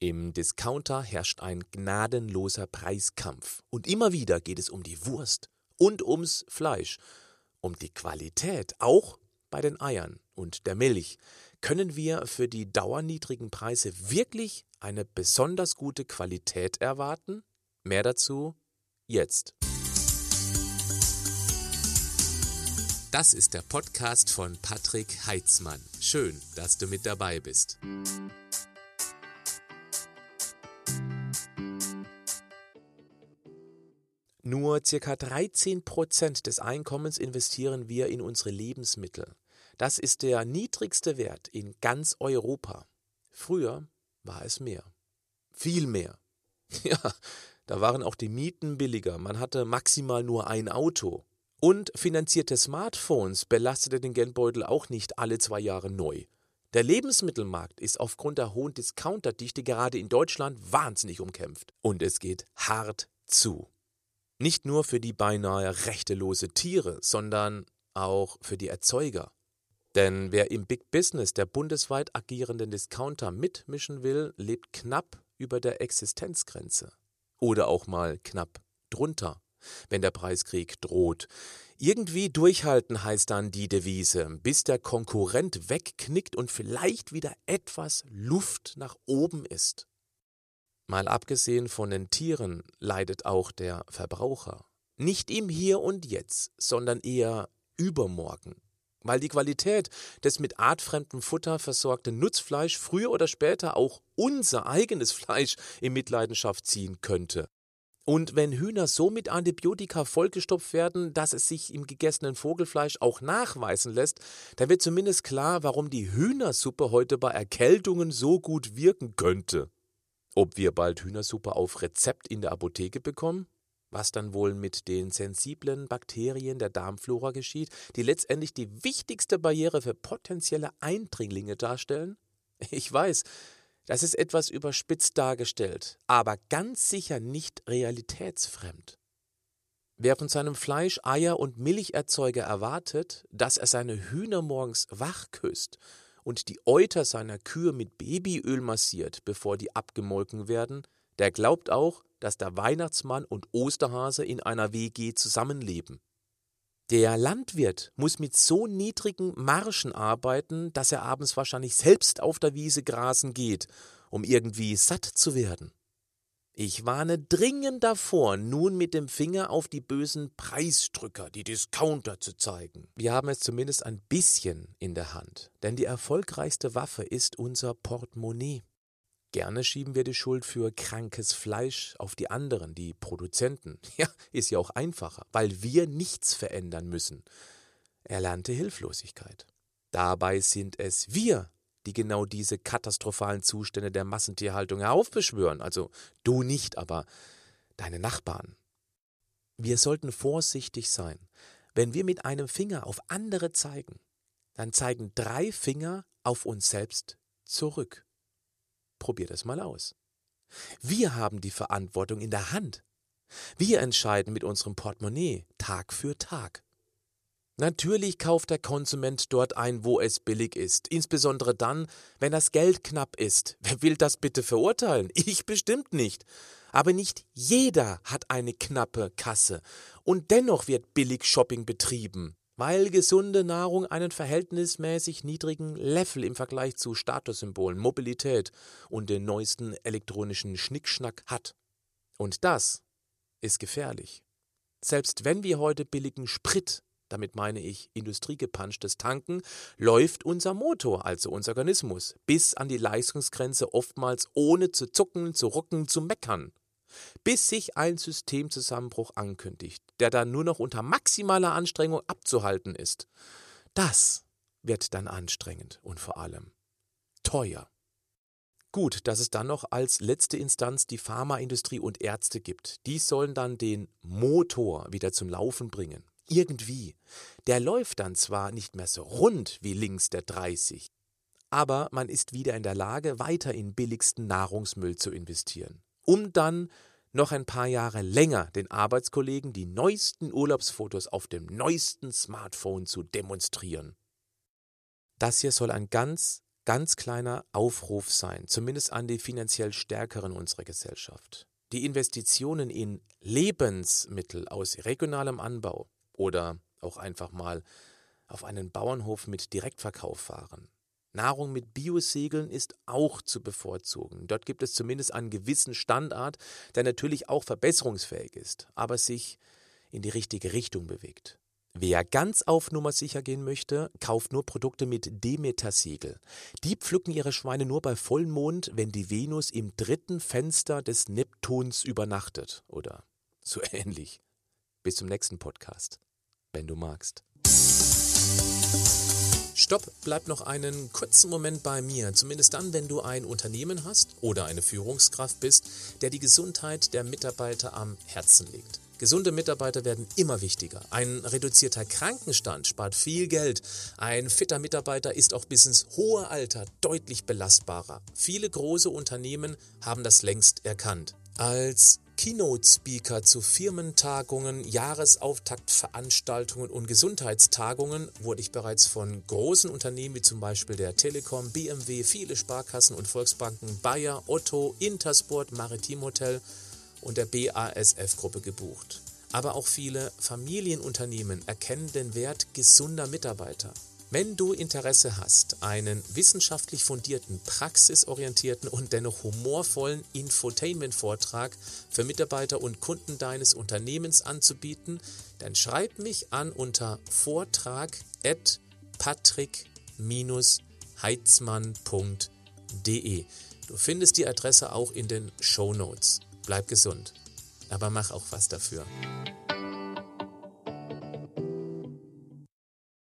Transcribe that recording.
Im Discounter herrscht ein gnadenloser Preiskampf. Und immer wieder geht es um die Wurst und ums Fleisch, um die Qualität, auch bei den Eiern und der Milch. Können wir für die dauerniedrigen Preise wirklich eine besonders gute Qualität erwarten? Mehr dazu jetzt. Das ist der Podcast von Patrick Heitzmann. Schön, dass du mit dabei bist. Nur ca. 13 Prozent des Einkommens investieren wir in unsere Lebensmittel. Das ist der niedrigste Wert in ganz Europa. Früher war es mehr. Viel mehr. Ja, da waren auch die Mieten billiger. Man hatte maximal nur ein Auto. Und finanzierte Smartphones belastete den Geldbeutel auch nicht alle zwei Jahre neu. Der Lebensmittelmarkt ist aufgrund der hohen Discounterdichte gerade in Deutschland wahnsinnig umkämpft. Und es geht hart zu. Nicht nur für die beinahe rechtelose Tiere, sondern auch für die Erzeuger. Denn wer im Big Business der bundesweit agierenden Discounter mitmischen will, lebt knapp über der Existenzgrenze. Oder auch mal knapp drunter wenn der Preiskrieg droht. Irgendwie durchhalten heißt dann die Devise, bis der Konkurrent wegknickt und vielleicht wieder etwas Luft nach oben ist. Mal abgesehen von den Tieren leidet auch der Verbraucher. Nicht im Hier und Jetzt, sondern eher übermorgen. Weil die Qualität des mit artfremdem Futter versorgten Nutzfleisch früher oder später auch unser eigenes Fleisch in Mitleidenschaft ziehen könnte. Und wenn Hühner so mit Antibiotika vollgestopft werden, dass es sich im gegessenen Vogelfleisch auch nachweisen lässt, dann wird zumindest klar, warum die Hühnersuppe heute bei Erkältungen so gut wirken könnte. Ob wir bald Hühnersuppe auf Rezept in der Apotheke bekommen? Was dann wohl mit den sensiblen Bakterien der Darmflora geschieht, die letztendlich die wichtigste Barriere für potenzielle Eindringlinge darstellen? Ich weiß, das ist etwas überspitzt dargestellt, aber ganz sicher nicht realitätsfremd. Wer von seinem Fleisch, Eier und Milcherzeuger erwartet, dass er seine Hühner morgens wach küsst und die Euter seiner Kühe mit Babyöl massiert, bevor die abgemolken werden, der glaubt auch, dass der Weihnachtsmann und Osterhase in einer WG zusammenleben. Der Landwirt muss mit so niedrigen Marschen arbeiten, dass er abends wahrscheinlich selbst auf der Wiese grasen geht, um irgendwie satt zu werden. Ich warne dringend davor, nun mit dem Finger auf die bösen Preisdrücker, die Discounter zu zeigen. Wir haben es zumindest ein bisschen in der Hand, denn die erfolgreichste Waffe ist unser Portemonnaie. Gerne schieben wir die Schuld für krankes Fleisch auf die anderen, die Produzenten. Ja, ist ja auch einfacher, weil wir nichts verändern müssen. Erlernte Hilflosigkeit. Dabei sind es wir, die genau diese katastrophalen Zustände der Massentierhaltung heraufbeschwören. Also du nicht, aber deine Nachbarn. Wir sollten vorsichtig sein. Wenn wir mit einem Finger auf andere zeigen, dann zeigen drei Finger auf uns selbst zurück. Probier das mal aus. Wir haben die Verantwortung in der Hand. Wir entscheiden mit unserem Portemonnaie Tag für Tag. Natürlich kauft der Konsument dort ein, wo es billig ist, insbesondere dann, wenn das Geld knapp ist. Wer will das bitte verurteilen? Ich bestimmt nicht. Aber nicht jeder hat eine knappe Kasse, und dennoch wird billig Shopping betrieben weil gesunde Nahrung einen verhältnismäßig niedrigen Level im Vergleich zu Statussymbolen, Mobilität und den neuesten elektronischen Schnickschnack hat. Und das ist gefährlich. Selbst wenn wir heute billigen Sprit, damit meine ich industriegepanschtes Tanken, läuft unser Motor, also unser Organismus, bis an die Leistungsgrenze oftmals ohne zu zucken, zu rucken, zu meckern bis sich ein Systemzusammenbruch ankündigt, der dann nur noch unter maximaler Anstrengung abzuhalten ist. Das wird dann anstrengend und vor allem teuer. Gut, dass es dann noch als letzte Instanz die Pharmaindustrie und Ärzte gibt. Die sollen dann den Motor wieder zum Laufen bringen. Irgendwie. Der läuft dann zwar nicht mehr so rund wie links der 30, aber man ist wieder in der Lage, weiter in billigsten Nahrungsmüll zu investieren um dann noch ein paar Jahre länger den Arbeitskollegen die neuesten Urlaubsfotos auf dem neuesten Smartphone zu demonstrieren. Das hier soll ein ganz, ganz kleiner Aufruf sein, zumindest an die finanziell Stärkeren unserer Gesellschaft. Die Investitionen in Lebensmittel aus regionalem Anbau oder auch einfach mal auf einen Bauernhof mit Direktverkauf fahren. Nahrung mit Biosegeln ist auch zu bevorzugen. Dort gibt es zumindest einen gewissen Standard, der natürlich auch verbesserungsfähig ist, aber sich in die richtige Richtung bewegt. Wer ganz auf Nummer sicher gehen möchte, kauft nur Produkte mit Demeter-Siegel. Die pflücken ihre Schweine nur bei Vollmond, wenn die Venus im dritten Fenster des Neptuns übernachtet. Oder so ähnlich. Bis zum nächsten Podcast, wenn du magst. Stopp, bleib noch einen kurzen Moment bei mir, zumindest dann, wenn du ein Unternehmen hast oder eine Führungskraft bist, der die Gesundheit der Mitarbeiter am Herzen liegt. Gesunde Mitarbeiter werden immer wichtiger. Ein reduzierter Krankenstand spart viel Geld. Ein fitter Mitarbeiter ist auch bis ins hohe Alter deutlich belastbarer. Viele große Unternehmen haben das längst erkannt. Als Keynote-Speaker zu Firmentagungen, Jahresauftaktveranstaltungen und Gesundheitstagungen wurde ich bereits von großen Unternehmen wie zum Beispiel der Telekom, BMW, viele Sparkassen und Volksbanken, Bayer, Otto, Intersport, Maritim Hotel und der BASF-Gruppe gebucht. Aber auch viele Familienunternehmen erkennen den Wert gesunder Mitarbeiter. Wenn du Interesse hast, einen wissenschaftlich fundierten, praxisorientierten und dennoch humorvollen Infotainment-Vortrag für Mitarbeiter und Kunden deines Unternehmens anzubieten, dann schreib mich an unter vortrag@patrick-heitzmann.de. Du findest die Adresse auch in den Show Notes. Bleib gesund, aber mach auch was dafür.